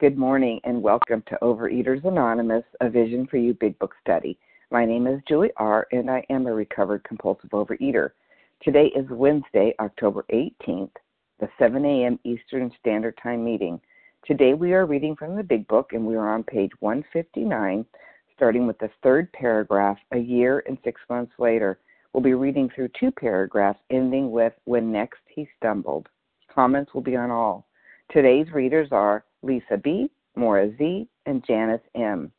Good morning and welcome to Overeaters Anonymous, a Vision for You Big Book Study. My name is Julie R., and I am a recovered compulsive overeater. Today is Wednesday, October 18th, the 7 a.m. Eastern Standard Time meeting. Today we are reading from the Big Book, and we are on page 159, starting with the third paragraph, a year and six months later. We'll be reading through two paragraphs, ending with When Next He Stumbled. Comments will be on all. Today's readers are Lisa B., Maura Z., and Janice M.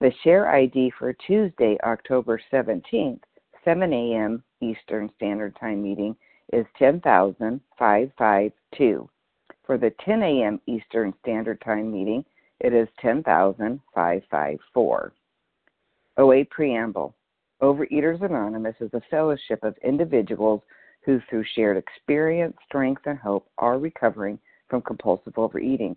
The share ID for Tuesday, October 17th, 7 a.m. Eastern Standard Time meeting is 10,552. For the 10 a.m. Eastern Standard Time meeting, it is 10,554. OA Preamble Overeaters Anonymous is a fellowship of individuals who, through shared experience, strength, and hope, are recovering from compulsive overeating.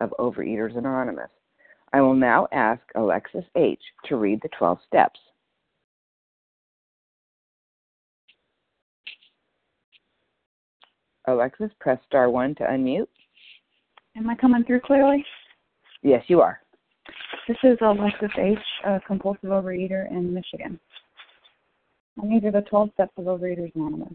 of Overeaters Anonymous. I will now ask Alexis H. to read the 12 steps. Alexis, press star one to unmute. Am I coming through clearly? Yes, you are. This is Alexis H., a compulsive overeater in Michigan. And these are the 12 steps of Overeaters Anonymous.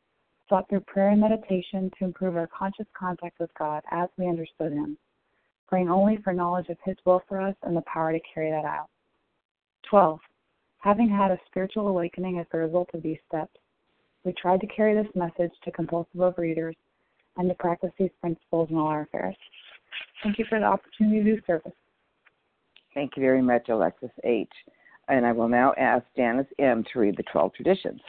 sought through prayer and meditation to improve our conscious contact with God as we understood Him, praying only for knowledge of His will for us and the power to carry that out. 12. Having had a spiritual awakening as a result of these steps, we tried to carry this message to compulsive overeaters and to practice these principles in all our affairs. Thank you for the opportunity to do service. Thank you very much, Alexis H. And I will now ask Janice M. to read the 12 traditions.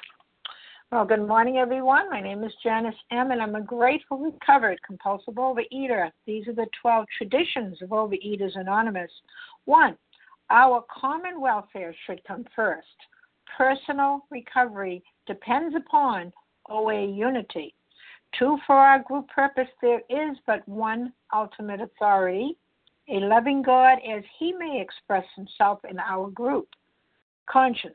Well, good morning, everyone. My name is Janice M., and I'm a grateful, recovered, compulsive overeater. These are the 12 traditions of Overeaters Anonymous. One, our common welfare should come first. Personal recovery depends upon OA unity. Two, for our group purpose, there is but one ultimate authority, a loving God as he may express himself in our group. Conscience.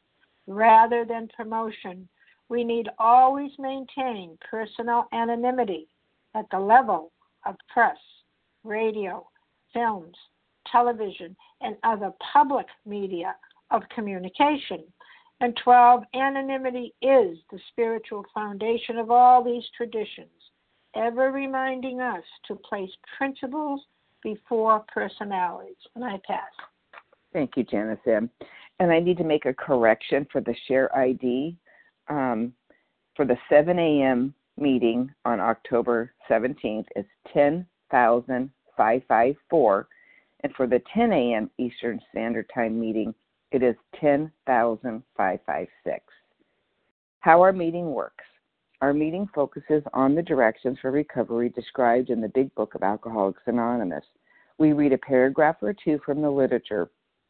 rather than promotion. We need always maintain personal anonymity at the level of press, radio, films, television, and other public media of communication. And 12, anonymity is the spiritual foundation of all these traditions, ever reminding us to place principles before personalities. And I pass. Thank you, Janice M. And I need to make a correction for the share ID. Um, for the 7 a.m. meeting on October 17th, it's 10,554. And for the 10 a.m. Eastern Standard Time meeting, it is 10,556. How our meeting works. Our meeting focuses on the directions for recovery described in the Big Book of Alcoholics Anonymous. We read a paragraph or two from the literature,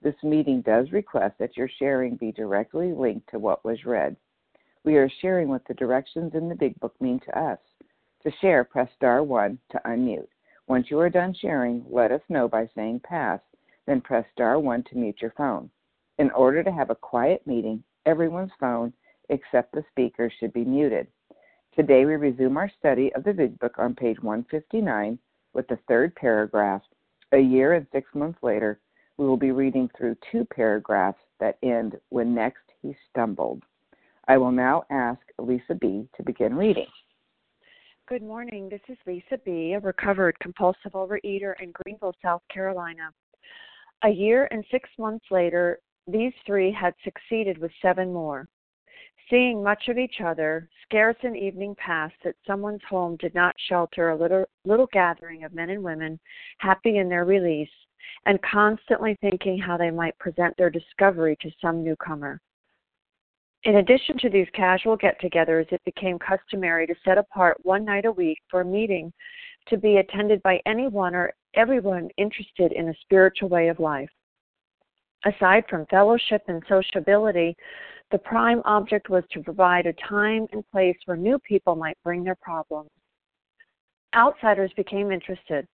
This meeting does request that your sharing be directly linked to what was read. We are sharing what the directions in the Big Book mean to us. To share, press star 1 to unmute. Once you are done sharing, let us know by saying pass, then press star 1 to mute your phone. In order to have a quiet meeting, everyone's phone except the speaker should be muted. Today we resume our study of the Big Book on page 159 with the third paragraph. A year and six months later, we will be reading through two paragraphs that end when next he stumbled. I will now ask Lisa B. to begin reading. Good morning. This is Lisa B., a recovered compulsive overeater in Greenville, South Carolina. A year and six months later, these three had succeeded with seven more. Seeing much of each other, scarce an evening passed that someone's home did not shelter a little, little gathering of men and women, happy in their release, and constantly thinking how they might present their discovery to some newcomer. In addition to these casual get togethers, it became customary to set apart one night a week for a meeting to be attended by anyone or everyone interested in a spiritual way of life. Aside from fellowship and sociability, the prime object was to provide a time and place where new people might bring their problems. Outsiders became interested.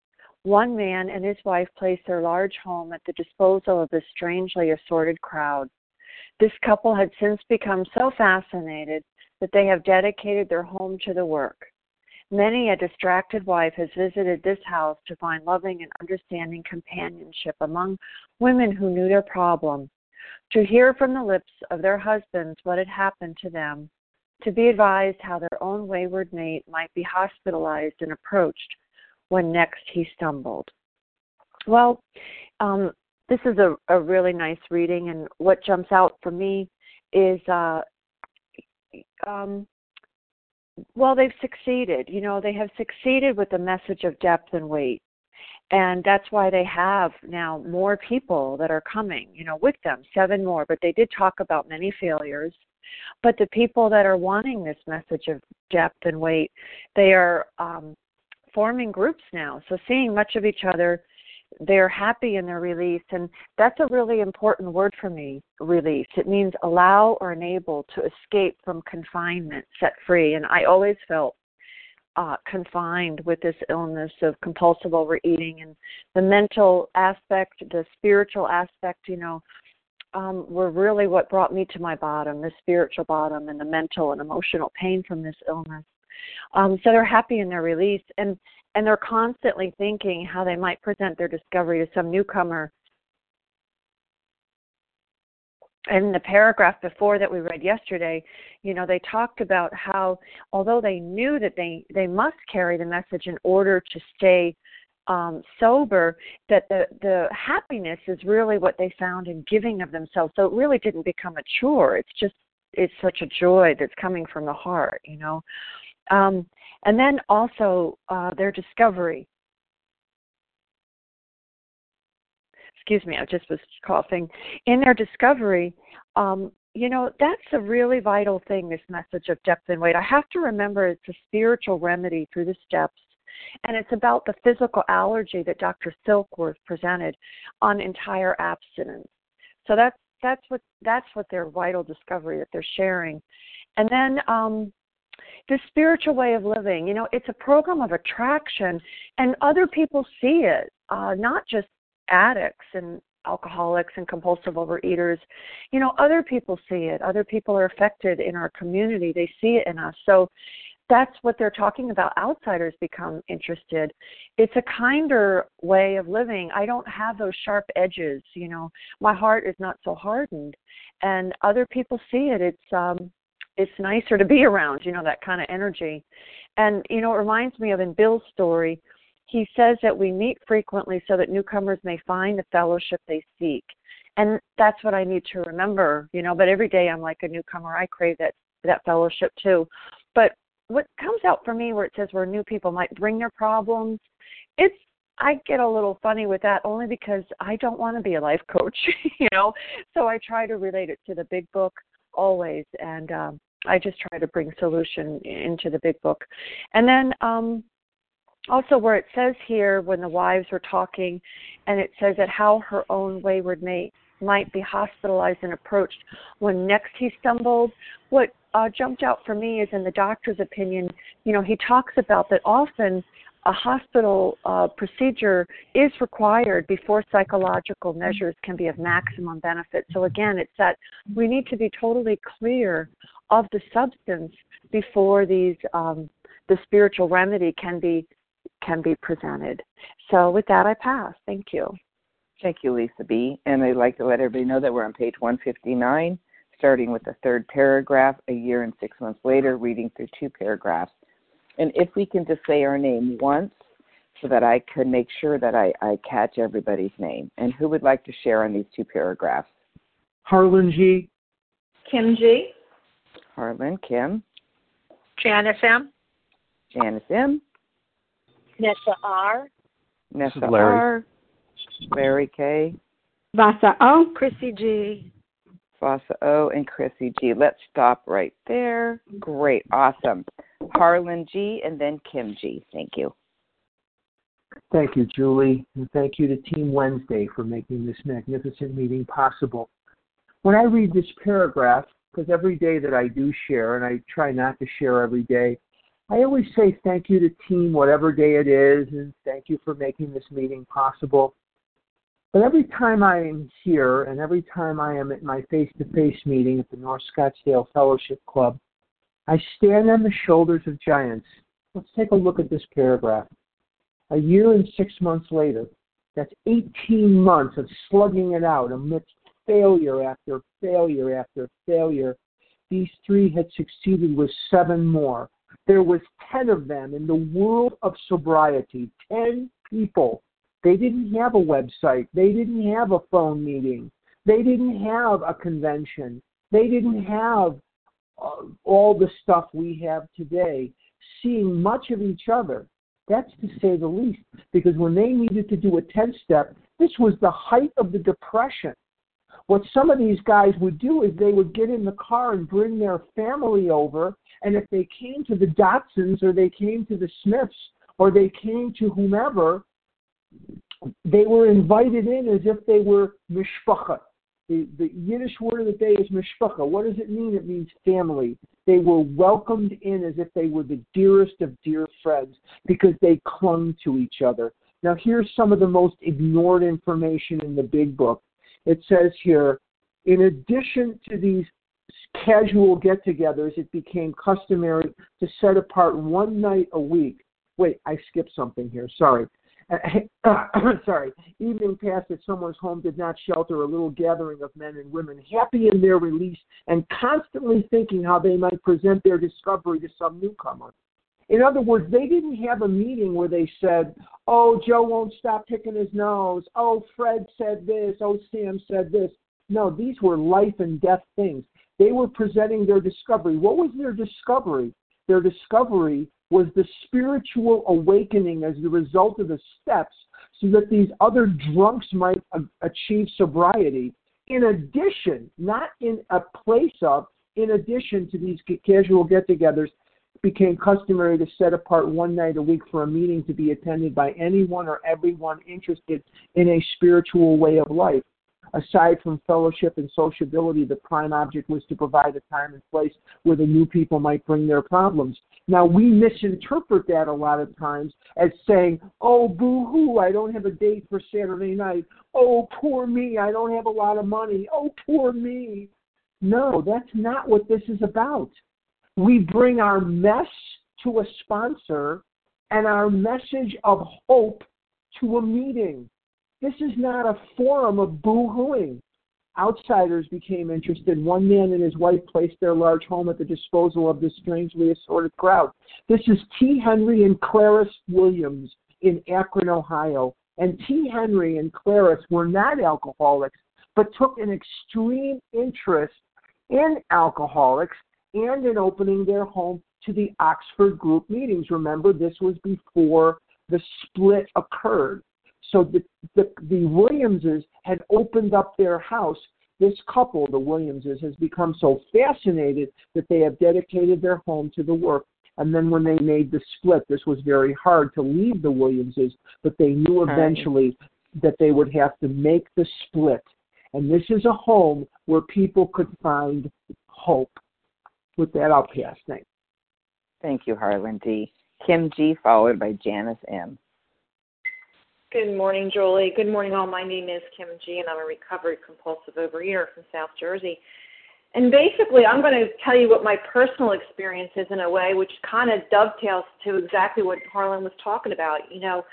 One man and his wife placed their large home at the disposal of this strangely assorted crowd. This couple had since become so fascinated that they have dedicated their home to the work. Many a distracted wife has visited this house to find loving and understanding companionship among women who knew their problem, to hear from the lips of their husbands what had happened to them, to be advised how their own wayward mate might be hospitalized and approached when next he stumbled. Well, um, this is a, a really nice reading, and what jumps out for me is uh, um, well, they've succeeded. You know, they have succeeded with the message of depth and weight. And that's why they have now more people that are coming, you know, with them, seven more. But they did talk about many failures. But the people that are wanting this message of depth and weight, they are um, forming groups now. So seeing much of each other they're happy in their release and that's a really important word for me release. It means allow or enable to escape from confinement set free. And i always felt uh, confined with this illness of compulsive overeating and the mental aspect the spiritual aspect you know um, were really what brought me to my bottom the spiritual bottom and the mental and emotional pain from this illness um, so they're happy in their release and and they're constantly thinking how they might present their discovery to some newcomer. And in the paragraph before that we read yesterday, you know, they talked about how although they knew that they they must carry the message in order to stay um, sober, that the the happiness is really what they found in giving of themselves. So it really didn't become a chore. It's just it's such a joy that's coming from the heart, you know. Um, and then also uh, their discovery. Excuse me, I just was coughing. In their discovery, um, you know, that's a really vital thing, this message of depth and weight. I have to remember it's a spiritual remedy through the steps. And it's about the physical allergy that Dr. Silkworth presented on entire abstinence. So that's that's what that's what their vital discovery that they're sharing. And then um, the spiritual way of living. You know, it's a program of attraction, and other people see it, uh, not just addicts and alcoholics and compulsive overeaters. You know, other people see it. Other people are affected in our community. They see it in us. So that's what they're talking about. Outsiders become interested. It's a kinder way of living. I don't have those sharp edges, you know. My heart is not so hardened. And other people see it. It's um it's nicer to be around, you know, that kind of energy. And, you know, it reminds me of in Bill's story, he says that we meet frequently so that newcomers may find the fellowship they seek. And that's what I need to remember, you know, but every day I'm like a newcomer. I crave that that fellowship too. But what comes out for me where it says where new people might bring their problems, it's I get a little funny with that only because I don't want to be a life coach, you know. So I try to relate it to the big book always and um I just try to bring solution into the big book. And then um, also where it says here when the wives were talking, and it says that how her own wayward mate might be hospitalized and approached when next he stumbled. What uh, jumped out for me is in the doctor's opinion, you know, he talks about that often a hospital uh, procedure is required before psychological measures can be of maximum benefit. So again, it's that we need to be totally clear of the substance before these um, the spiritual remedy can be can be presented. So with that, I pass. Thank you. Thank you, Lisa B. And I'd like to let everybody know that we're on page 159, starting with the third paragraph, a year and six months later, reading through two paragraphs. And if we can just say our name once so that I can make sure that I, I catch everybody's name. And who would like to share on these two paragraphs? Harlan G. Kim G. Harlan, Kim, Janice M. Janice M, Nessa R. Nessa Larry. R, Larry K, Vasa O. Chrissy G. Fossa O, and Chrissy G. Let's stop right there. Great, awesome. Harlan G, and then Kim G. Thank you. Thank you, Julie, and thank you to Team Wednesday for making this magnificent meeting possible. When I read this paragraph, because every day that I do share, and I try not to share every day, I always say thank you to Team whatever day it is, and thank you for making this meeting possible. But every time I am here, and every time I am at my face to face meeting at the North Scottsdale Fellowship Club, I stand on the shoulders of giants. Let's take a look at this paragraph. A year and six months later, that's 18 months of slugging it out amidst failure after failure after failure. These three had succeeded with seven more. There was 10 of them in the world of sobriety, 10 people. They didn't have a website. They didn't have a phone meeting. They didn't have a convention. They didn't have uh, all the stuff we have today, seeing much of each other. That's to say the least, because when they needed to do a 10 step, this was the height of the Depression. What some of these guys would do is they would get in the car and bring their family over, and if they came to the Dotsons or they came to the Smiths or they came to whomever, they were invited in as if they were mishpacha. The, the Yiddish word of the day is mishpacha. What does it mean? It means family. They were welcomed in as if they were the dearest of dear friends because they clung to each other. Now, here's some of the most ignored information in the big book. It says here, in addition to these casual get togethers, it became customary to set apart one night a week Wait, I skipped something here. Sorry. Uh, sorry. Evening passed at someone's home did not shelter a little gathering of men and women, happy in their release and constantly thinking how they might present their discovery to some newcomer. In other words, they didn't have a meeting where they said, Oh, Joe won't stop picking his nose. Oh, Fred said this. Oh, Sam said this. No, these were life and death things. They were presenting their discovery. What was their discovery? Their discovery was the spiritual awakening as the result of the steps so that these other drunks might achieve sobriety. In addition, not in a place of, in addition to these casual get togethers, became customary to set apart one night a week for a meeting to be attended by anyone or everyone interested in a spiritual way of life. Aside from fellowship and sociability, the prime object was to provide a time and place where the new people might bring their problems. Now, we misinterpret that a lot of times as saying, oh, boo hoo, I don't have a date for Saturday night. Oh, poor me, I don't have a lot of money. Oh, poor me. No, that's not what this is about. We bring our mess to a sponsor and our message of hope to a meeting. This is not a forum of boo hooing. Outsiders became interested. One man and his wife placed their large home at the disposal of this strangely assorted crowd. This is T. Henry and Clarice Williams in Akron, Ohio. And T. Henry and Clarice were not alcoholics, but took an extreme interest in alcoholics and in opening their home to the Oxford group meetings. Remember, this was before the split occurred. So the, the, the Williamses had opened up their house. This couple, the Williamses, has become so fascinated that they have dedicated their home to the work. And then when they made the split, this was very hard to leave the Williamses, but they knew eventually that they would have to make the split. And this is a home where people could find hope. With that, I'll pass. Thanks. Thank you, Harlan D. Kim G, followed by Janice M. Good morning, Julie. Good morning, all. My name is Kim G, and I'm a recovered compulsive overeater from South Jersey. And basically, I'm going to tell you what my personal experience is in a way, which kind of dovetails to exactly what Harlan was talking about. You know,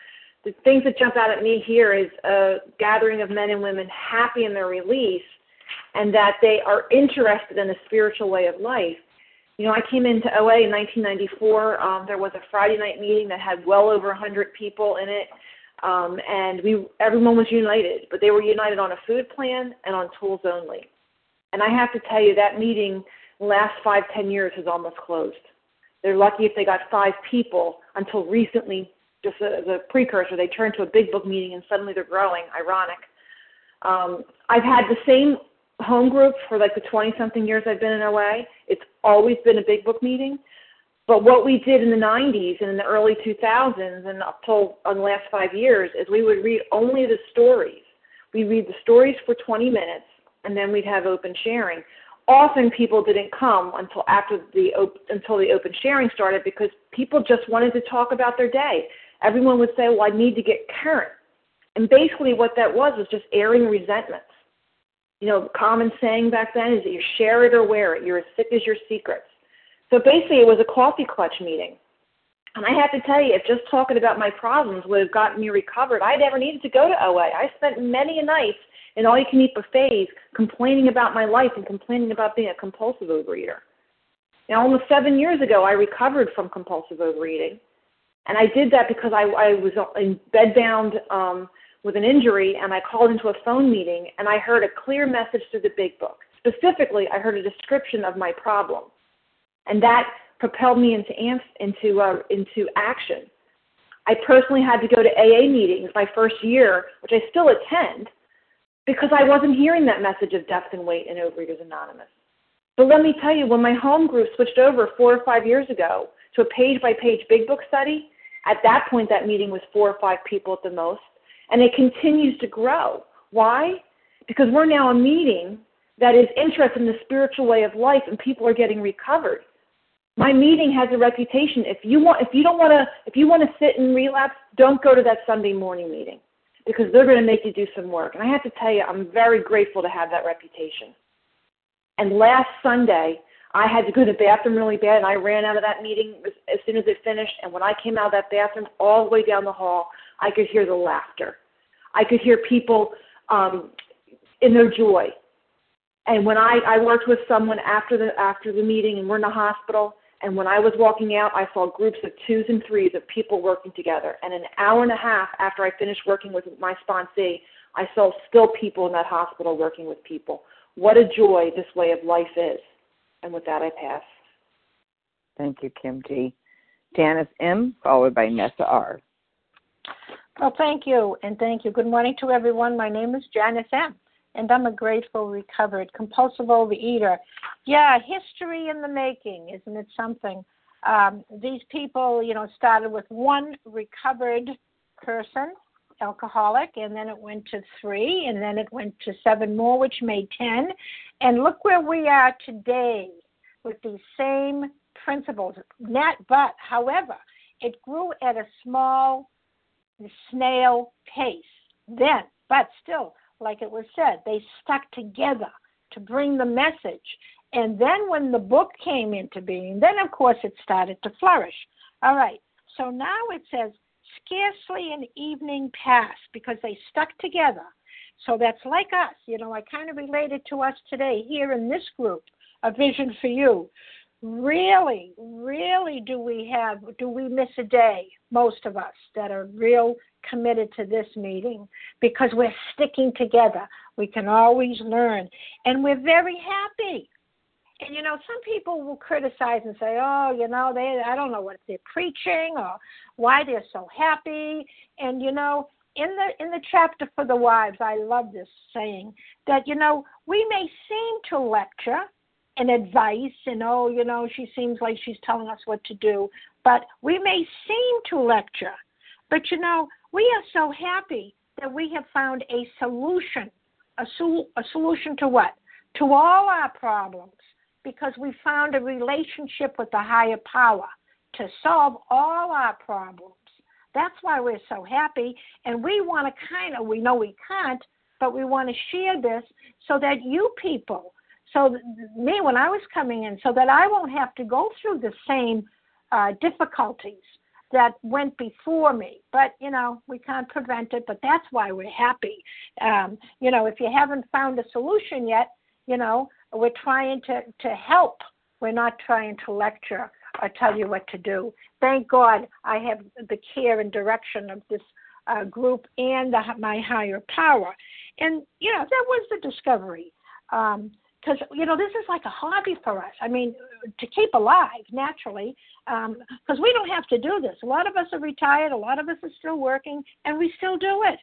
the things that jump out at me here is a gathering of men and women happy in their release and that they are interested in a spiritual way of life. You know, I came into OA in 1994. Um, there was a Friday night meeting that had well over 100 people in it, um, and we everyone was united. But they were united on a food plan and on tools only. And I have to tell you, that meeting, last five ten years, has almost closed. They're lucky if they got five people until recently, just as a precursor, they turned to a big book meeting and suddenly they're growing. Ironic. Um, I've had the same home group for like the 20 something years I've been in OA. It's always been a big book meeting. But what we did in the 90s and in the early 2000s and up till uh, the last five years is we would read only the stories. We'd read the stories for 20 minutes and then we'd have open sharing. Often people didn't come until after the op- until the open sharing started because people just wanted to talk about their day. Everyone would say, "Well, I need to get current," and basically what that was was just airing resentments you know, the common saying back then is that you share it or wear it. You're as sick as your secrets. So basically, it was a coffee clutch meeting. And I have to tell you, if just talking about my problems would have gotten me recovered, I never needed to go to OA. I spent many a night in all you can eat buffets complaining about my life and complaining about being a compulsive overeater. Now, almost seven years ago, I recovered from compulsive overeating. And I did that because I, I was in bedbound um, with an injury and I called into a phone meeting and I heard a clear message through the big book. Specifically, I heard a description of my problem. And that propelled me into into uh, into action. I personally had to go to AA meetings my first year, which I still attend, because I wasn't hearing that message of depth and weight in Overeaters Anonymous. But let me tell you, when my home group switched over four or five years ago to a page by page big book study, at that point that meeting was four or five people at the most. And it continues to grow. Why? Because we're now a meeting that is interested in the spiritual way of life and people are getting recovered. My meeting has a reputation. If you want if you don't want to if you want to sit and relapse, don't go to that Sunday morning meeting because they're going to make you do some work. And I have to tell you, I'm very grateful to have that reputation. And last Sunday, I had to go to the bathroom really bad, and I ran out of that meeting as, soon as it finished. And when I came out of that bathroom, all the way down the hall, I could hear the laughter. I could hear people um, in their joy. And when I, I worked with someone after the after the meeting, and we're in the hospital, and when I was walking out, I saw groups of twos and threes of people working together. And an hour and a half after I finished working with my sponsee, I saw still people in that hospital working with people. What a joy this way of life is. And with that, I pass. Thank you, Kim G. Janice M., followed by Nessa R. Well, thank you, and thank you. Good morning to everyone. My name is Janice M., and I'm a grateful, recovered, compulsive overeater. Yeah, history in the making, isn't it something? Um, these people, you know, started with one recovered person, alcoholic, and then it went to three, and then it went to seven more, which made ten. And look where we are today with these same principles. Not, but, however, it grew at a small snail pace. Then, but still, like it was said, they stuck together to bring the message. And then when the book came into being, then of course it started to flourish. All right, so now it says, scarcely an evening passed because they stuck together. So that's like us. You know, I kind of related to us today here in this group, A Vision for You. Really, really do we have, do we miss a day, most of us that are real committed to this meeting because we're sticking together. We can always learn. And we're very happy. And you know, some people will criticize and say, "Oh, you know, they I don't know what they're preaching or why they're so happy." And you know, in the in the chapter for the wives, I love this saying that you know, we may seem to lecture and advice and oh, you know, she seems like she's telling us what to do, but we may seem to lecture. But you know, we are so happy that we have found a solution, a, sol- a solution to what? To all our problems, because we found a relationship with the higher power to solve all our problems. That's why we're so happy, and we want to kind of, we know we can't, but we want to share this so that you people, so me when I was coming in, so that I won't have to go through the same uh, difficulties that went before me. But, you know, we can't prevent it, but that's why we're happy. Um, you know, if you haven't found a solution yet, you know, we're trying to, to help. We're not trying to lecture or tell you what to do. Thank God I have the care and direction of this uh, group and the, my higher power. And, you know, that was the discovery. Um, because you know this is like a hobby for us. I mean, to keep alive naturally, because um, we don't have to do this. A lot of us are retired. A lot of us are still working, and we still do it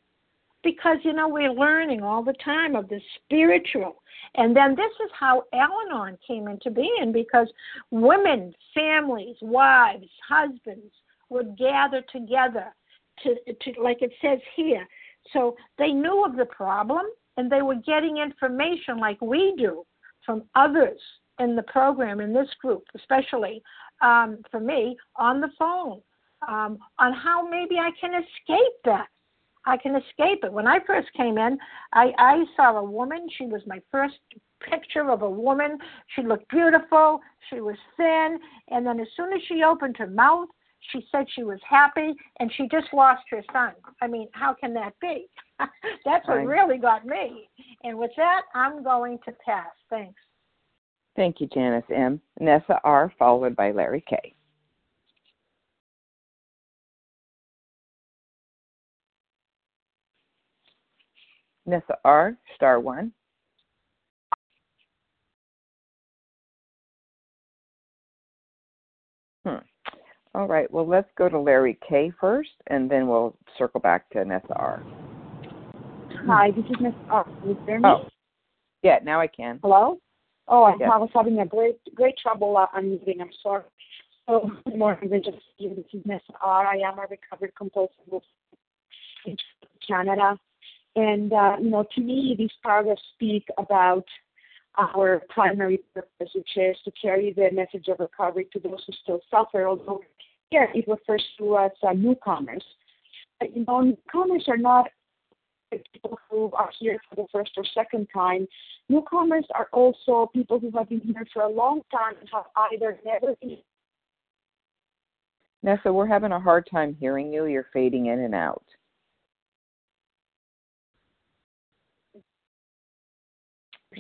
because you know we're learning all the time of the spiritual. And then this is how Al-Anon came into being because women, families, wives, husbands would gather together to, to like it says here. So they knew of the problem and they were getting information like we do from others in the program, in this group, especially um, for me, on the phone, um, on how maybe I can escape that. I can escape it. When I first came in, I, I saw a woman. She was my first picture of a woman. She looked beautiful. She was thin. And then as soon as she opened her mouth, she said she was happy and she just lost her son. I mean, how can that be? That's what really got me. And with that, I'm going to pass. Thanks. Thank you, Janice M. Nessa R., followed by Larry K. Nessa R., star one. All right, well, let's go to Larry K first, and then we'll circle back to Nessa R. Hi, this is Miss R. Can you hear me? Oh, yeah, now I can. Hello? Oh, I, Yes. I was having a great great trouble uh, unmuting. I'm sorry. So, good morning, This is Miss R. I am a recovered compulsive in Canada. And, uh, you know, to me, these paragraphs speak about our primary purpose, which is to carry the message of recovery to those who still suffer, although here it refers to us uh, newcomers. But, you know, newcomers are not people who are here for the first or second time. Newcomers are also people who have been here for a long time and have either never been. Nessa, we're having a hard time hearing you. You're fading in and out.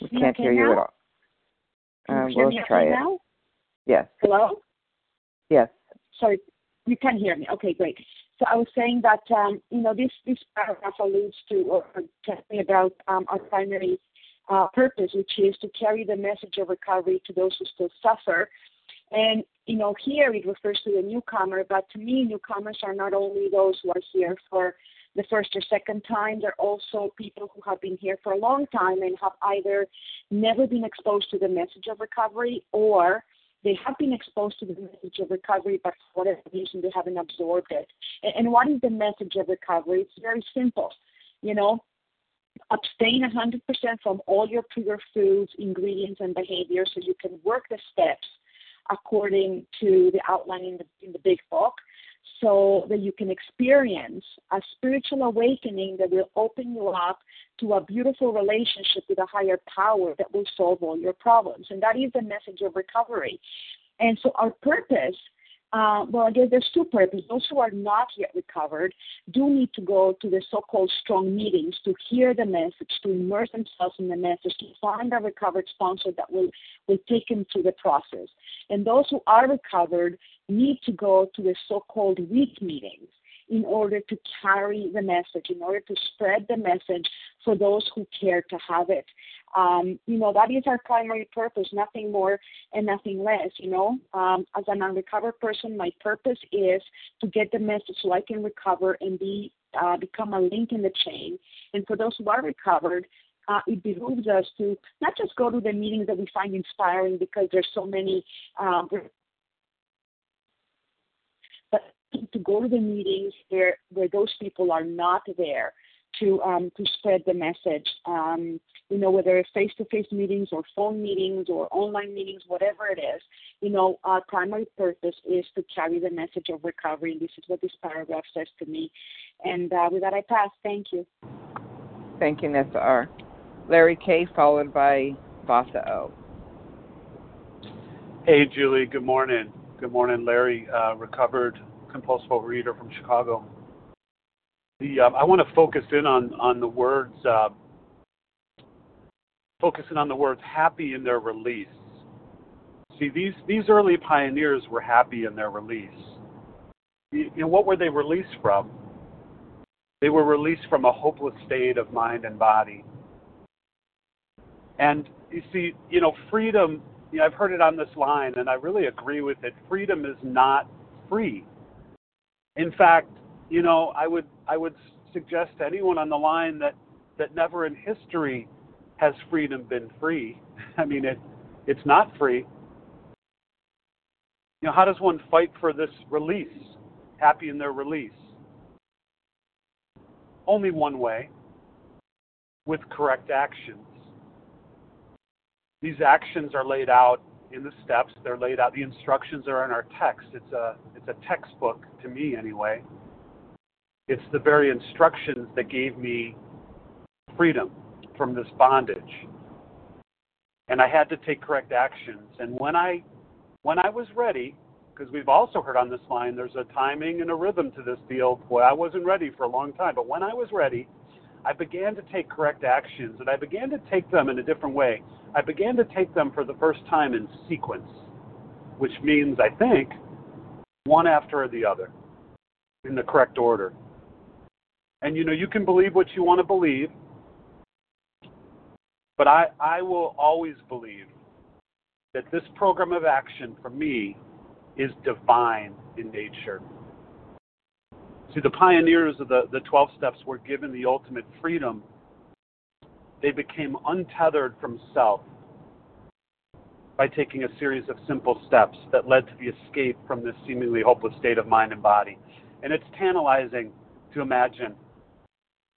We can't okay hear you now? at all. Can you Um, hear well, me let's try it. now? Yes. Hello? Yes. Sorry, you can hear me. Okay, great. So I was saying that um, you know this paragraph alludes to or, tells me about um, our primary uh, purpose, which is to carry the message of recovery to those who still suffer. And you know here it refers to the newcomer, but to me newcomers are not only those who are here for the first or second time, they're also people who have been here for a long time and have either never been exposed to the message of recovery or they have been exposed to the message of recovery, but for whatever reason they haven't absorbed it. And, what is the message of recovery? It's very simple. You know, abstain 100% from all your trigger foods, ingredients, and behaviors so you can work the steps according to the outline in the, in the big book so that you can experience a spiritual awakening that will open you up to a beautiful relationship with a higher power that will solve all your problems. And that is the message of recovery. And so our purpose, Uh, well, I guess there's two purposes. Those who are not yet recovered do need to go to the so-called strong meetings to hear the message, to immerse themselves in the message, to find a recovered sponsor that will, will take them through the process. And those who are recovered need to go to the so-called weak meetings in order to carry the message, in order to spread the message for those who care to have it. Um, you know, that is our primary purpose, nothing more and nothing less. You know, um, as an unrecovered person, my purpose is to get the message so I can recover and be uh, become a link in the chain. And for those who are recovered, uh, it behooves us to not just go to the meetings that we find inspiring because there's so many um, to go to the meetings where where those people are not there to um, to spread the message. Um, you know, whether it's face-to-face meetings or phone meetings or online meetings, whatever it is. You know, our primary purpose is to carry the message of recovery, and this is what this paragraph says to me. And uh, with that, I pass. Thank you. Thank you, Nessa R. Larry K. followed by Vasa O. Hey, Julie. Good morning. Good morning, Larry. Uh, recovered compulsive overeater from Chicago. The uh, I want to focus in on on the words, uh, focusing on the words "happy" in their release. See, these these early pioneers were happy in their release. You know, what were they released from? They were released from a hopeless state of mind and body. And you see, you know, freedom. You know, I've heard it on this line, and I really agree with it. Freedom is not free. In fact, you know, I would I would suggest to anyone on the line that that never in history has freedom been free. I mean, it it's not free. You know, how does one fight for this release? Happy in their release. Only one way. With correct actions. These actions are laid out in the steps. They're laid out. The instructions are in our text. It's a it's a textbook to me anyway. It's the very instructions that gave me freedom from this bondage. And I had to take correct actions. And when I when I was ready, because we've also heard on this line there's a timing and a rhythm to this deal. Boy, I wasn't ready for a long time, but when I was ready, I began to take correct actions and I began to take them in a different way. I began to take them for the first time in sequence, which means I think one after the other in the correct order. And you know, you can believe what you want to believe, but I, I will always believe that this program of action for me is divine in nature. See, the pioneers of the, the 12 steps were given the ultimate freedom. They became untethered from self by taking a series of simple steps that led to the escape from this seemingly hopeless state of mind and body. And it's tantalizing to imagine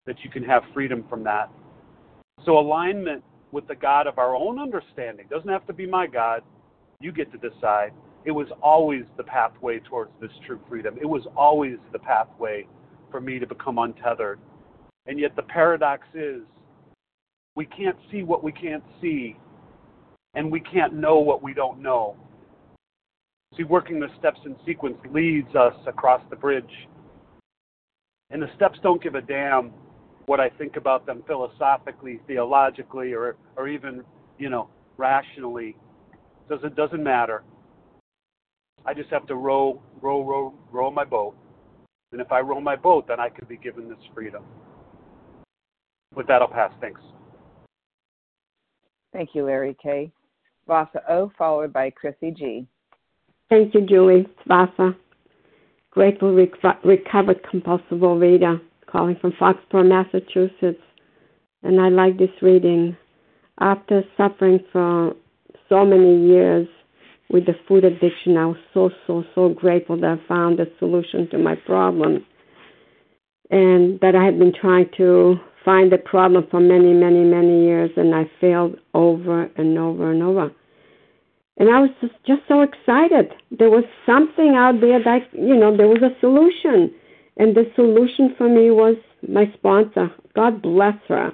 that you can have freedom from that. So, alignment with the God of our own understanding doesn't have to be my God. You get to decide. It was always the pathway towards this true freedom. It was always the pathway for me to become untethered And yet the paradox is we can't see what we can't see, and we can't know what we don't know. See, working the steps in sequence leads us across the bridge. And the steps don't give a damn what I think about them philosophically, theologically, or, or even, you know, rationally. Does it doesn't matter. I just have to row, row, row, row my boat. And if I row my boat, then I could be given this freedom. With that, I'll pass. Thanks. Thank you, Larry K. Vasa O, followed by Chrissy G. Thank you, Julie. Vasa. Grateful rec- recovered compulsive overeater, calling from Foxborough, Massachusetts. And I like this reading. After suffering for so many years with the food addiction, I was so, so, so grateful that I found a solution to my problem. And that I had been trying to find the problem for many, many, many years, and I failed over and over and over. And I was just, just so excited. There was something out there that, you know, there was a solution. And the solution for me was my sponsor. God bless her.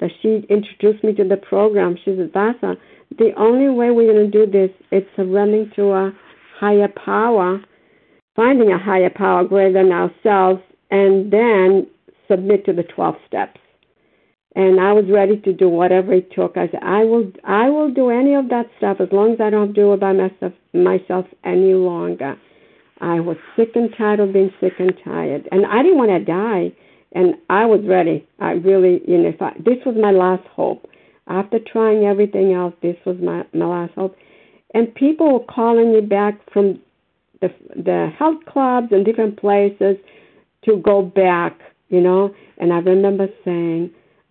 That she introduced me to the program. She said, Vasa, the only way we're going to do this is surrendering to a higher power, finding a higher power greater than ourselves, and then submit to the 12 steps and I was ready to do whatever it took. I said, I will, I will do any of that stuff as long as I don't do it by myself, myself any longer. I was sick and tired of being sick and tired, and I didn't want to die, and I was ready. I really, you know, I, this was my last hope. After trying everything else, this was my my last hope. And people were calling me back from the the health clubs and different places to go back, you know. And I remember saying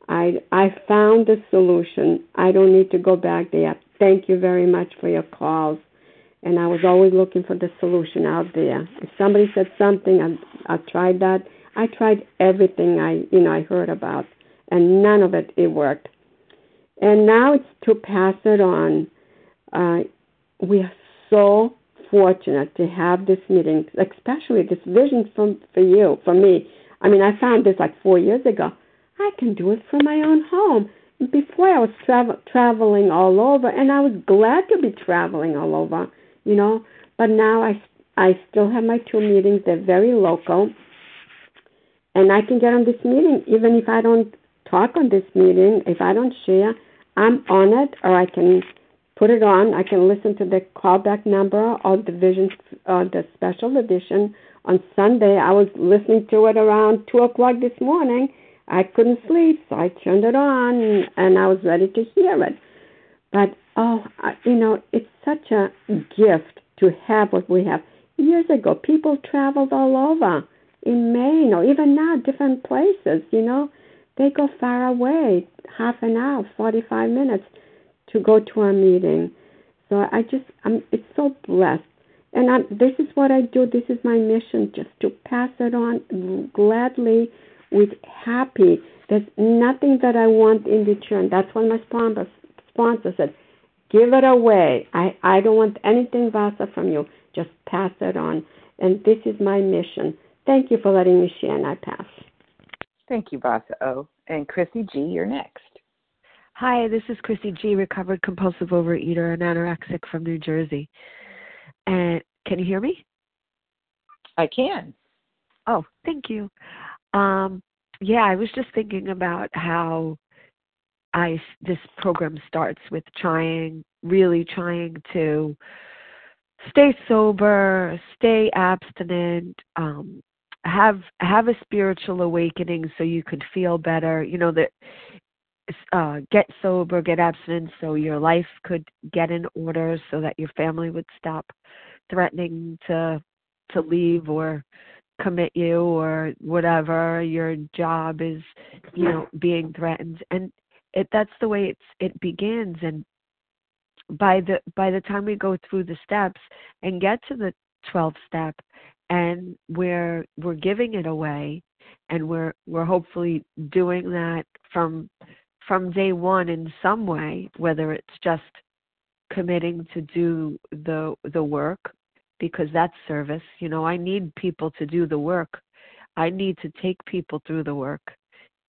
I I found the solution. I don't need to go back there. Thank you very much for your calls. And I was always looking for the solution out there. If somebody said something, I I tried that. I tried everything I you know I heard about, and none of it it worked. And now it's to pass it on. Uh, we are so fortunate to have this meeting, especially this vision from for you, for me. I mean, I found this like four years ago. I can do it from my own home. Before I was travel traveling all over, and I was glad to be traveling all over, you know. But now I I still have my two meetings. They're very local, and I can get on this meeting even if I don't talk on this meeting. If I don't share, I'm on it, or I can put it on. I can listen to the callback number or the vision, uh, the special edition on Sunday. I was listening to it around two o'clock this morning I couldn't sleep, so I turned it on and I was ready to hear it. But oh, I, you know, it's such a gift to have what we have. Years ago, people traveled all over in Maine or even now, different places. You know, they go far away, half an hour, forty-five minutes, to go to a meeting. So I just, I'm, it's so blessed. And I, this is what I do. This is my mission, just to pass it on gladly with happy. There's nothing that I want in return. That's what my sponsor sponsor said. Give it away. I, I don't want anything, Vasa, from you. Just pass it on. And this is my mission. Thank you for letting me share, and I pass. Thank you, Vasa O. And Chrissy G, you're next. Hi, this is Chrissy G, recovered compulsive overeater and anorexic from New Jersey. And can you hear me? I can. Oh, thank you. Um, yeah, I was just thinking about how I this program starts with trying, really trying to stay sober, stay abstinent, um, have have a spiritual awakening so you could feel better. You know that uh, get sober, get abstinent, so your life could get in order, so that your family would stop threatening to to leave or commit you or whatever your job is you know being threatened and it that's the way it's it begins and by the by the time we go through the steps and get to the 12th step and we're we're giving it away and we're we're hopefully doing that from from day 1 in some way whether it's just committing to do the the work because that's service. You know, I need people to do the work. I need to take people through the work.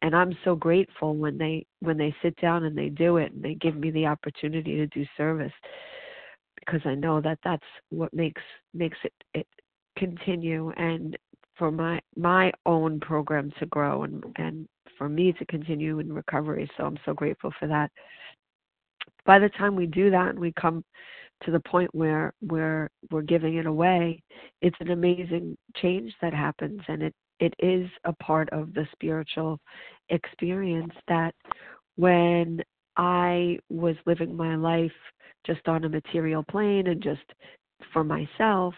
and I'm so grateful when they when they sit down and they do it and they give me the opportunity to do service because I know that that's what makes makes it, it continue and for my my own program to grow and and for me to continue in recovery. So I'm so grateful for that. By the time we do that and we come to the point where where we're giving it away it's an amazing change that happens. And it it is a part of the spiritual experience that when I was living my life just on a material plane and just for myself,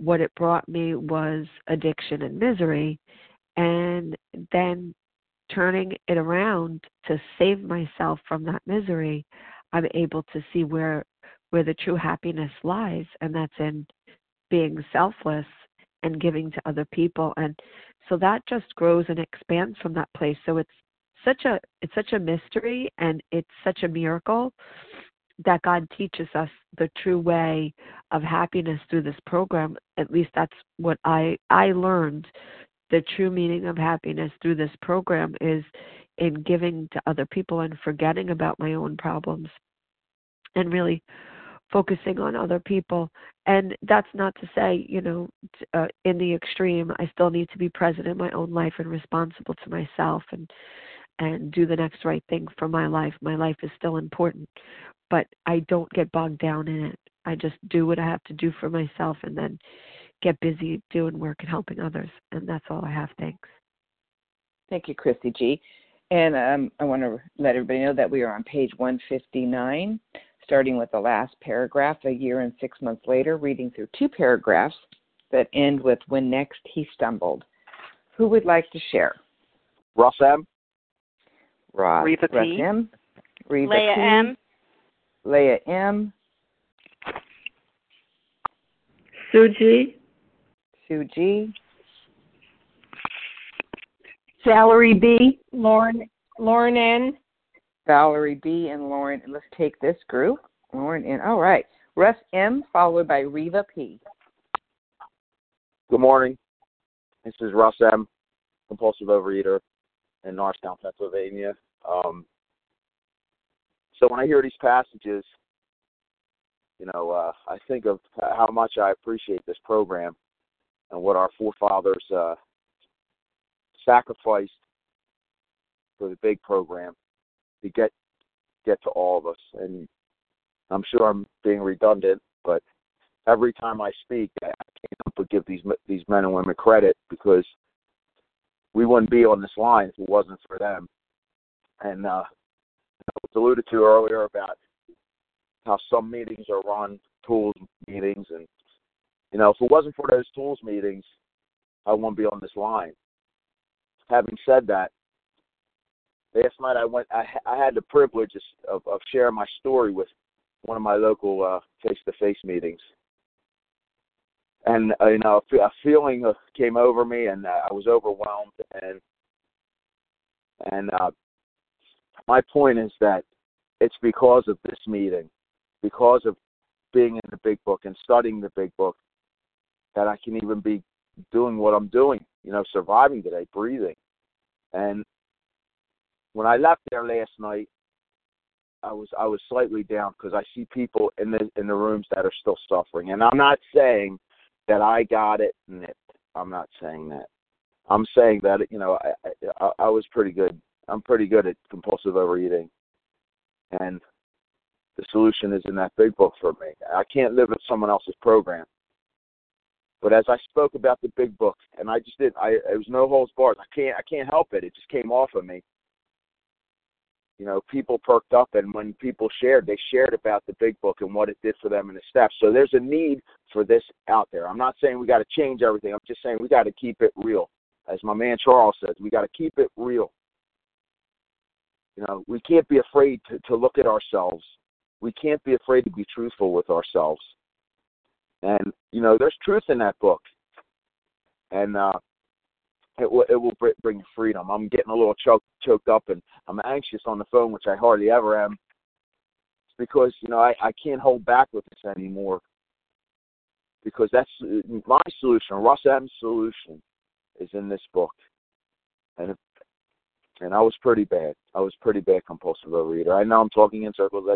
what it brought me was addiction and misery. And then turning it around to save myself from that misery, I'm able to see where where the true happiness lies, and that's in being selfless and giving to other people. And so that just grows and expands from that place. So it's such a it's such a mystery and it's such a miracle that God teaches us the true way of happiness through this program. At least that's what I I learned. The true meaning of happiness through this program is in giving to other people and forgetting about my own problems and really focusing on other people and that's not to say you know uh, in the extreme i still need to be present in my own life and responsible to myself and and do the next right thing for my life my life is still important but I don't get bogged down in it. I just do what I have to do for myself and then get busy doing work and helping others. And that's all I have. Thanks. Thank you, Christy G. And um, I want to let everybody know that we are on page 159, starting with the last paragraph, a year and six months later, reading through two paragraphs that end with when next he stumbled. Who would like to share? Ross M. Ross, Reva Russ M. Reva Leah P. M. Leah M. Sue G. Suji. Sue Valerie B. Lauren Lauren N. Valerie B. and Lauren. Let's take this group. Lauren N. All right. Russ M. Followed by Reva P. Good morning. This is Russ M., compulsive overeater in Norristown, Pennsylvania. Um, so when I hear these passages, you know, uh, I think of how much I appreciate this program and what our forefathers uh, sacrificed for the big program to get get to all of us. And I'm sure I'm being redundant, but every time I speak, I can't help but give these these men and women credit because we wouldn't be on this line if it wasn't for them. And uh, I was alluded to earlier about how some meetings are run tools meetings, and you know, if it wasn't for those tools meetings, I wouldn't be on this line. Having said that, last night I went. I, I had the privilege of, of sharing my story with one of my local uh, face-to-face meetings, and uh, you know, a feeling came over me, and uh, I was overwhelmed, and and uh, my point is that it's because of this meeting, because of being in the big book and studying the big book, that I can even be doing what I'm doing, you know, surviving today, breathing. And when I left there last night, I was I was slightly down because I see people in the in the rooms that are still suffering, and I'm not saying that I got it nipped. I'm not saying that. I'm saying that you know I I, I was pretty good I'm pretty good at compulsive overeating, and the solution is in that big book for me. I can't live with someone else's program. But as I spoke about the big book, and I just did, I it was no holds barred. I can't I can't help it. It just came off of me. You know, people perked up, and when people shared, they shared about the big book and what it did for them and the steps. So there's a need for this out there. I'm not saying we got to change everything. I'm just saying we got to keep it real. As my man Charles says, we got to keep it real. You know, we can't be afraid to, to look at ourselves. We can't be afraid to be truthful with ourselves. And you know, there's truth in that book, and uh, it will it will bring freedom. I'm getting a little choked choked up, and I'm anxious on the phone, which I hardly ever am, because you know I I can't hold back with this anymore. Because that's my solution. Russ Adams' solution is in this book, and if and I was pretty bad. I was pretty bad compulsive overeater. I know I'm talking in circles,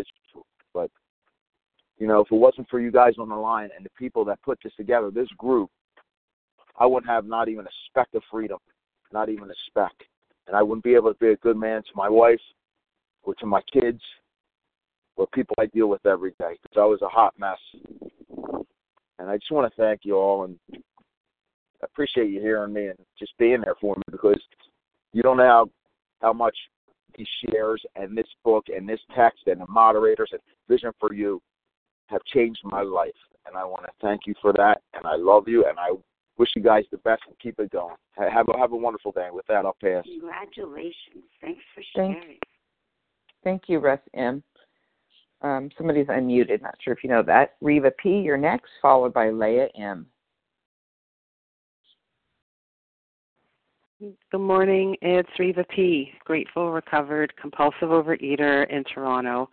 but you know, if it wasn't for you guys on the line and the people that put this together, this group, I wouldn't have not even a speck of freedom, not even a speck, and I wouldn't be able to be a good man to my wife or to my kids or people I deal with every day because I was a hot mess. And I just want to thank you all and I appreciate you hearing me and just being there for me because you don't know how, how much these shares and this book and this text and the moderators and Vision for You have changed my life. And I want to thank you for that. And I love you. And I wish you guys the best and keep it going. Have a, have a wonderful day. With that, I'll pass. Congratulations. Thanks for sharing. Thank, thank you, Russ M. Um, somebody's unmuted. Not sure if you know that. Reva P., you're next, followed by Leah M. Good morning. It's Reva P., grateful, recovered, compulsive overeater in Toronto.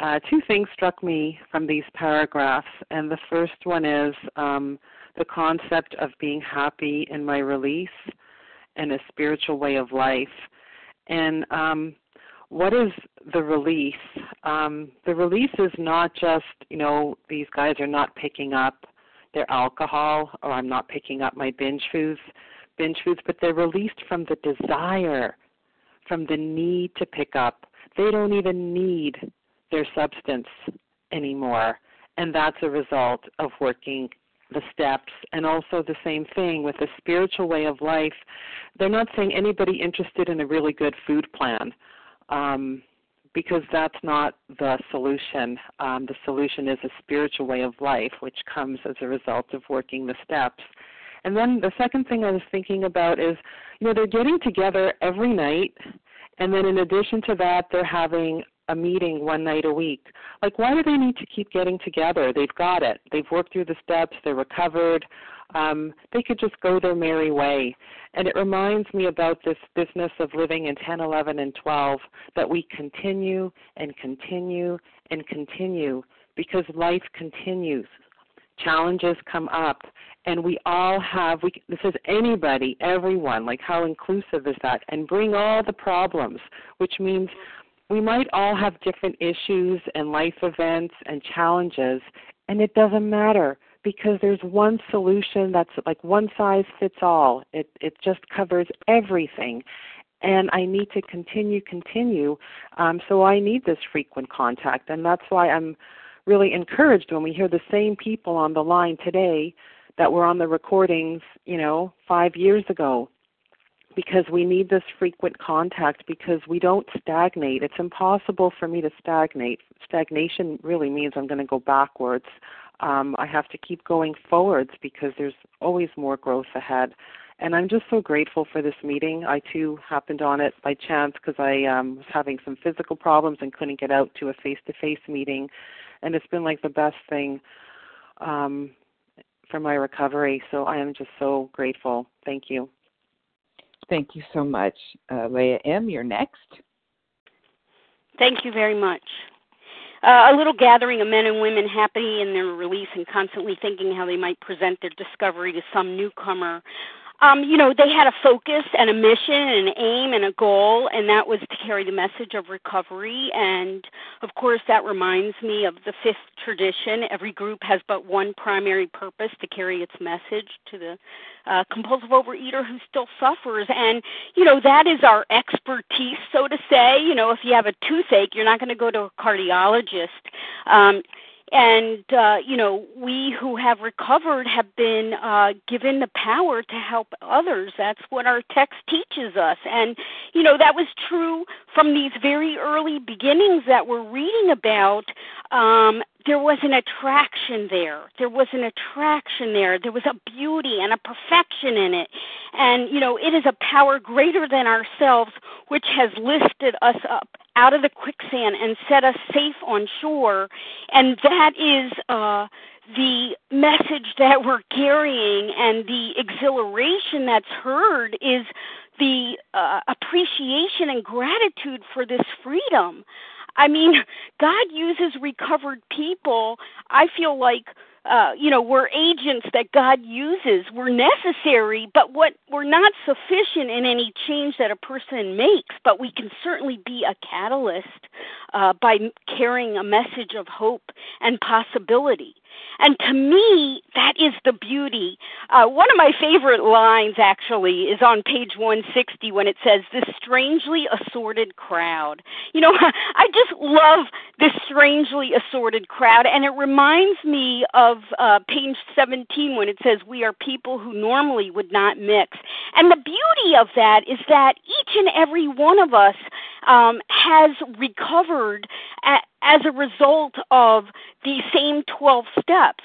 Uh, two things struck me from these paragraphs, and the first one is um, the concept of being happy in my release and a spiritual way of life. And um, what is the release? Um, the release is not just, you know, these guys are not picking up their alcohol or I'm not picking up my binge foods binge foods, but they're released from the desire, from the need to pick up. They don't even need their substance anymore. And that's a result of working the steps and also the same thing with a spiritual way of life. They're not saying anybody interested in a really good food plan. Um, because that's not the solution. Um, the solution is a spiritual way of life, which comes as a result of working the steps. And then the second thing I was thinking about is, you know, they're getting together every night, and then in addition to that, they're having a meeting one night a week. Like, why do they need to keep getting together? They've got it. They've worked through the steps. They're recovered. Um, they could just go their merry way. And it reminds me about this business of living in 10, 11, and 12 that we continue and continue and continue because life continues. Challenges come up, and we all have we this is anybody everyone like how inclusive is that and bring all the problems which means we might all have different issues and life events and challenges and it doesn't matter because there's one solution that's like one size fits all it it just covers everything and I need to continue, continue. Um, so I need this frequent contact, and that's why I'm really encouraged when we hear the same people on the line today that were on the recordings, you know, five years ago. Because we need this frequent contact because we don't stagnate. It's impossible for me to stagnate. Stagnation really means I'm going to go backwards. Um, I have to keep going forwards because there's always more growth ahead. And I'm just so grateful for this meeting. I too happened on it by chance because I um, was having some physical problems and couldn't get out to a face to face meeting. And it's been like the best thing um, for my recovery. So I am just so grateful. Thank you. Thank you so much. Uh, Leah M., you're next. Thank you very much. Uh, a little gathering of men and women happy in their release and constantly thinking how they might present their discovery to some newcomer um, you know, they had a focus and a mission and an aim and a goal, and that was to carry the message of recovery. And of course, that reminds me of the fifth tradition. Every group has but one primary purpose to carry its message to the uh, compulsive overeater who still suffers. And, you know, that is our expertise, so to say. You know, if you have a toothache, you're not going to go to a cardiologist. Um, and uh, you know we who have recovered have been uh, given the power to help others. That's what our text teaches us. And you know that was true from these very early beginnings that we're reading about um, there was an attraction there. There was an attraction there. There was a beauty and a perfection in it. And, you know, it is a power greater than ourselves which has lifted us up out of the quicksand and set us safe on shore. And that is uh, the message that we're carrying and the exhilaration that's heard is the uh, appreciation and gratitude for this freedom. I mean, God uses recovered people, I feel like uh, you know, we're agents that God uses. We're necessary, but what we're not sufficient in any change that a person makes. But we can certainly be a catalyst uh, by carrying a message of hope and possibility. And to me, that is the beauty. Uh, one of my favorite lines, actually, is on page 160 when it says, This strangely assorted crowd. You know, I just love this strangely assorted crowd, and it reminds me of uh, page 17 when it says, We are people who normally would not mix. And the beauty of that is that each and every one of us um, has recovered as a result of the same 12 steps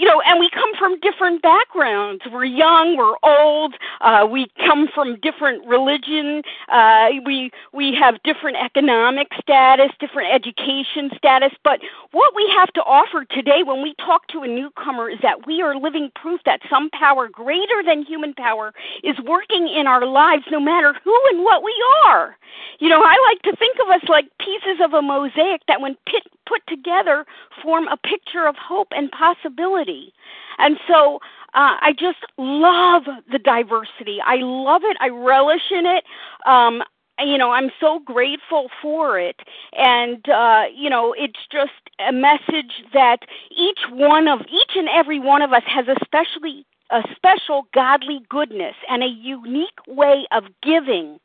you know, and we come from different backgrounds. We're young, we're old, uh, we come from different religion, uh, we we have different economic status, different education status. But what we have to offer today, when we talk to a newcomer, is that we are living proof that some power greater than human power is working in our lives, no matter who and what we are. You know, I like to think of us like pieces of a mosaic that, when pit, put together, form a picture of hope and possibility. And so uh, I just love the diversity. I love it. I relish in it. Um, you know, I'm so grateful for it. And, uh, you know, it's just a message that each one of, each and every one of us has especially a special godly goodness and a unique way of giving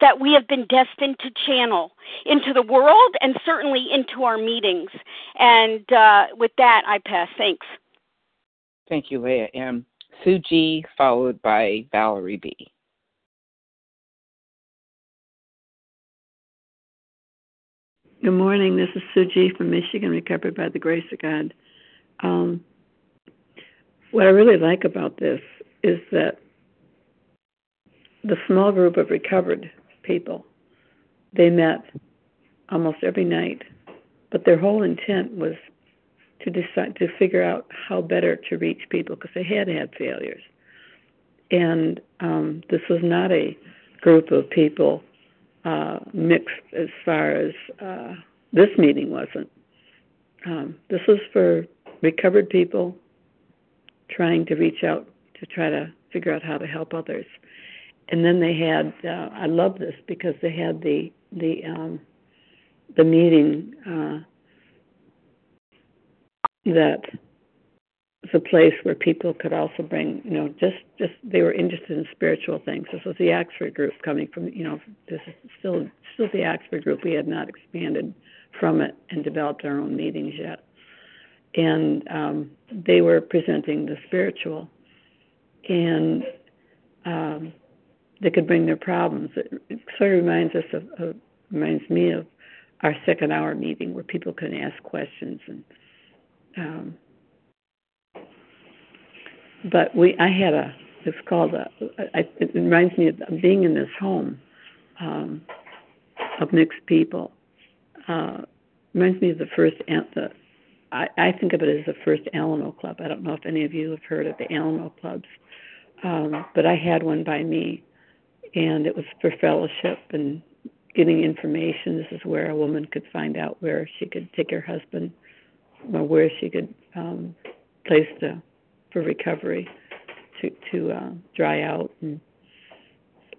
that we have been destined to channel into the world and certainly into our meetings. And uh, with that, I pass. Thanks. Thank you, Leah M. Sue G, followed by Valerie B. Good morning. This is Sue G from Michigan, recovered by the grace of God. Um, what I really like about this is that the small group of recovered people. They met almost every night, but their whole intent was to decide to figure out how better to reach people because they had had failures. And um, this was not a group of people uh, mixed as far as uh, this meeting wasn't. Um, this was for recovered people trying to reach out to try to figure out how to help others and then they had uh, I love this because they had the the um, the meeting uh, that was a place where people could also bring you know just just they were interested in spiritual things. This was the Oxford group coming from you know this is still still the Oxford group. We had not expanded from it and developed our own meetings yet, and um, they were presenting the spiritual and. Um, that could bring their problems. It, it sort of reminds us of, of reminds me of our second hour meeting where people can ask questions and um, but we I had a it's called a I, it reminds me of being in this home um, of mixed people. Uh, reminds me of the first the I, I think of it as the first Alano Club. I don't know if any of you have heard of the Alano clubs, um, but I had one by me and it was for fellowship and getting information. This is where a woman could find out where she could take her husband, or where she could um, place the for recovery to to uh, dry out, and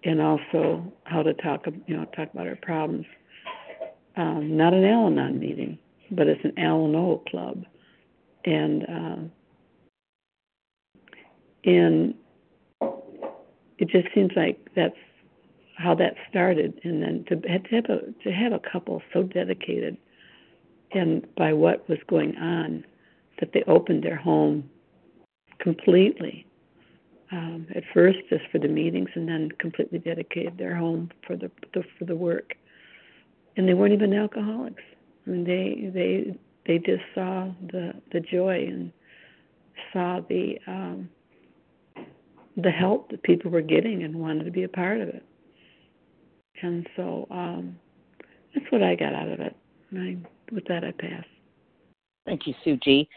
and also how to talk you know talk about her problems. Um, not an Al-Anon meeting, but it's an Al-Anon club, and uh, and it just seems like that's how that started, and then to, to have a to have a couple so dedicated, and by what was going on, that they opened their home completely. Um, at first, just for the meetings, and then completely dedicated their home for the, the for the work. And they weren't even alcoholics. I mean, they they they just saw the the joy and saw the um, the help that people were getting and wanted to be a part of it. And so um, that's what I got out of it. I, with that, I pass. Thank you, Sue G.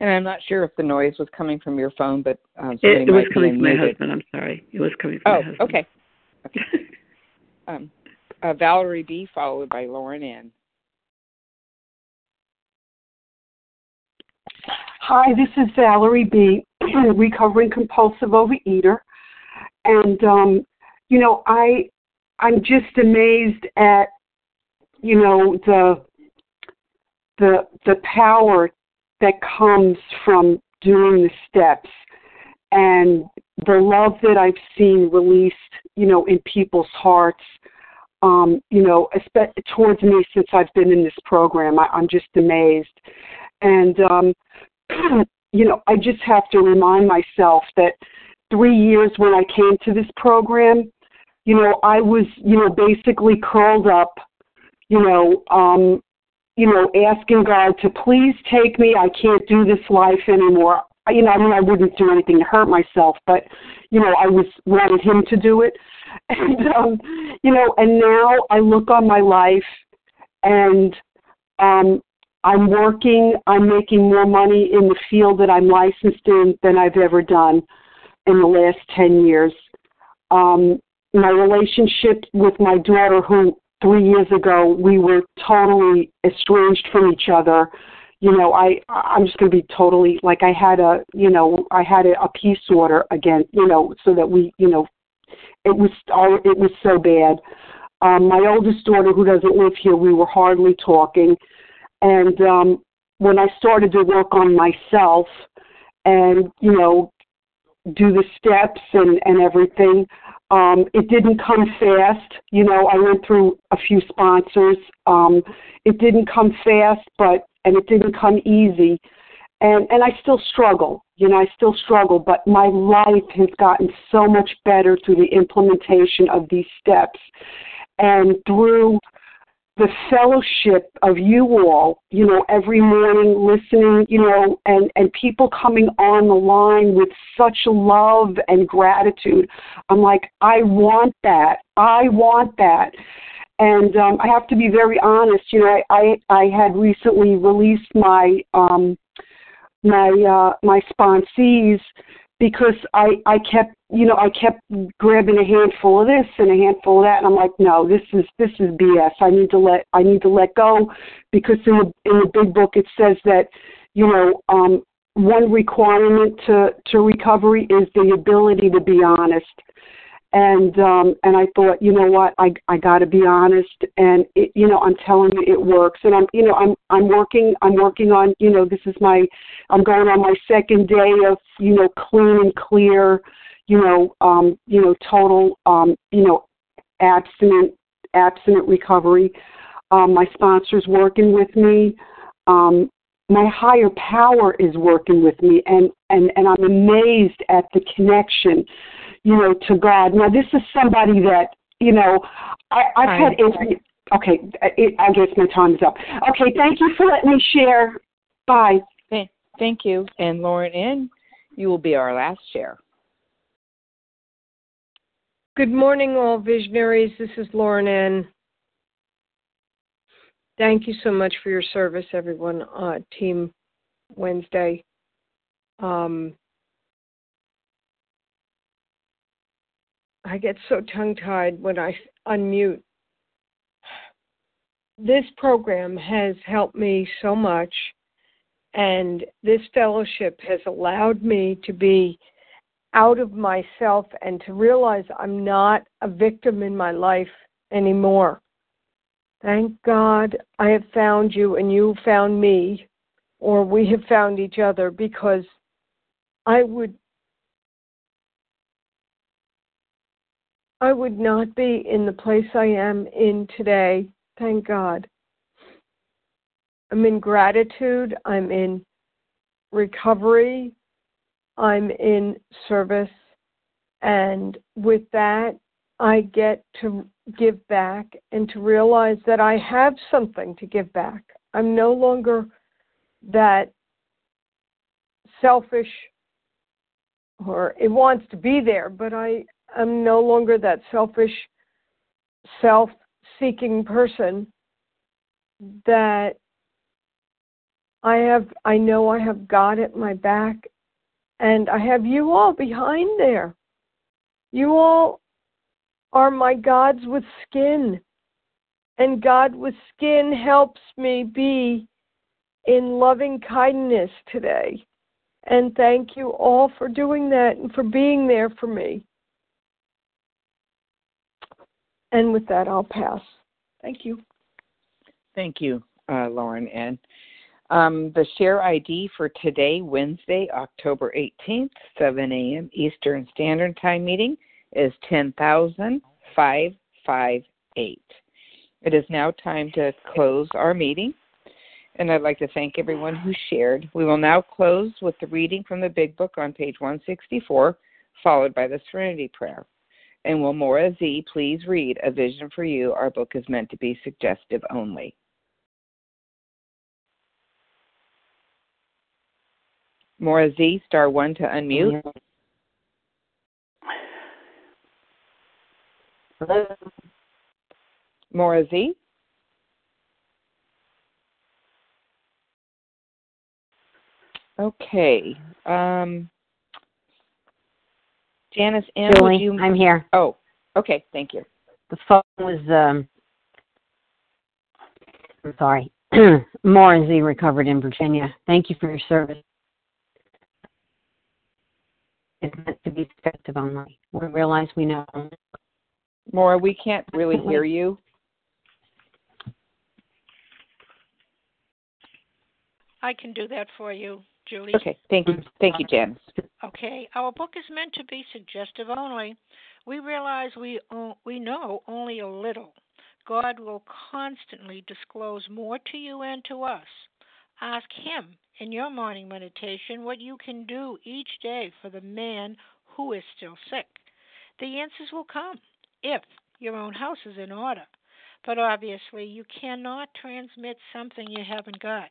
And I'm not sure if the noise was coming from your phone, but um, it, it was coming from my husband. I'm sorry, it was coming from oh, my husband. okay. okay. um, uh, Valerie B, followed by Lauren N. Hi, this is Valerie B, recovering compulsive overeater. And um, you know, I I'm just amazed at you know the the the power that comes from doing the steps and the love that I've seen released, you know, in people's hearts, um, you know, towards me since I've been in this program. I, I'm just amazed. And, um, you know, I just have to remind myself that three years when I came to this program, you know, I was, you know, basically curled up, you know, um, you know, asking God to please take me. I can't do this life anymore. You know, I mean, I wouldn't do anything to hurt myself, but you know, I was wanted Him to do it, and um, you know, and now I look on my life, and um, I'm working. I'm making more money in the field that I'm licensed in than I've ever done in the last ten years. Um, my relationship with my daughter, who three years ago we were totally estranged from each other you know i i'm just going to be totally like i had a you know i had a, a peace order again you know so that we you know it was all it was so bad um my oldest daughter who doesn't live here we were hardly talking and um when i started to work on myself and you know do the steps and and everything um, it didn't come fast. You know, I went through a few sponsors. Um, it didn't come fast, but and it didn't come easy. And and I still struggle. You know, I still struggle, but my life has gotten so much better through the implementation of these steps. And through the fellowship of you all, you know, every morning listening, you know, and, and people coming on the line with such love and gratitude. I'm like, I want that. I want that. And um, I have to be very honest, you know, I, I, I had recently released my um my uh my sponsees because I I kept you know I kept grabbing a handful of this and a handful of that and I'm like no this is this is BS I need to let I need to let go because in the in the big book it says that you know um one requirement to to recovery is the ability to be honest and um and I thought you know what? I I got to be honest. And it, you know I'm telling you it works. And I'm you know I'm I'm working I'm working on you know this is my I'm going on my second day of you know clean and clear you know um you know total um you know abstinent abstinent recovery. Um my sponsors working with me. Um my higher power is working with me. And and and I'm amazed at the connection you know, to God. Now, this is somebody that, you know, I, I've had. Inter- okay, it, I guess my time is up. Okay, thank you for letting me share. Bye. Thank you. And Lauren N., you will be our last share. Good morning, all visionaries. This is Lauren N. Thank you so much for your service, everyone, uh, Team Wednesday. Um, I get so tongue tied when I unmute. This program has helped me so much, and this fellowship has allowed me to be out of myself and to realize I'm not a victim in my life anymore. Thank God I have found you and you found me, or we have found each other because I would I would not be in the place I am in today. Thank God. I'm in gratitude. I'm in recovery. I'm in service. And with that, I get to give back and to realize that I have something to give back. I'm no longer that selfish or it wants to be there, but I I'm no longer that selfish, self seeking person that I have I know I have God at my back and I have you all behind there. You all are my gods with skin. And God with skin helps me be in loving kindness today. And thank you all for doing that and for being there for me. And with that, I'll pass. Thank you. Thank you, uh, Lauren N. Um, the share ID for today, Wednesday, October 18th, 7 a.m. Eastern Standard Time meeting is 10,558. It is now time to close our meeting, and I'd like to thank everyone who shared. We will now close with the reading from the Big Book on page 164, followed by the Serenity Prayer. And will Maura Z please read A Vision for You? Our book is meant to be suggestive only. Maura Z, star one to unmute. Hello. Maura Z. Okay. Um, Janice M. Julie, you... I'm here. Oh, okay. Thank you. The phone was. Um, I'm sorry. Maura Z recovered in Virginia. Thank you for your service. It's meant to be effective only. We realize we know. Maura, we can't really hear you. I can do that for you, Okay. Thank you. Thank you, Janice. Okay, our book is meant to be suggestive only. We realize we o- we know only a little. God will constantly disclose more to you and to us. Ask Him in your morning meditation what you can do each day for the man who is still sick. The answers will come if your own house is in order. But obviously, you cannot transmit something you haven't got.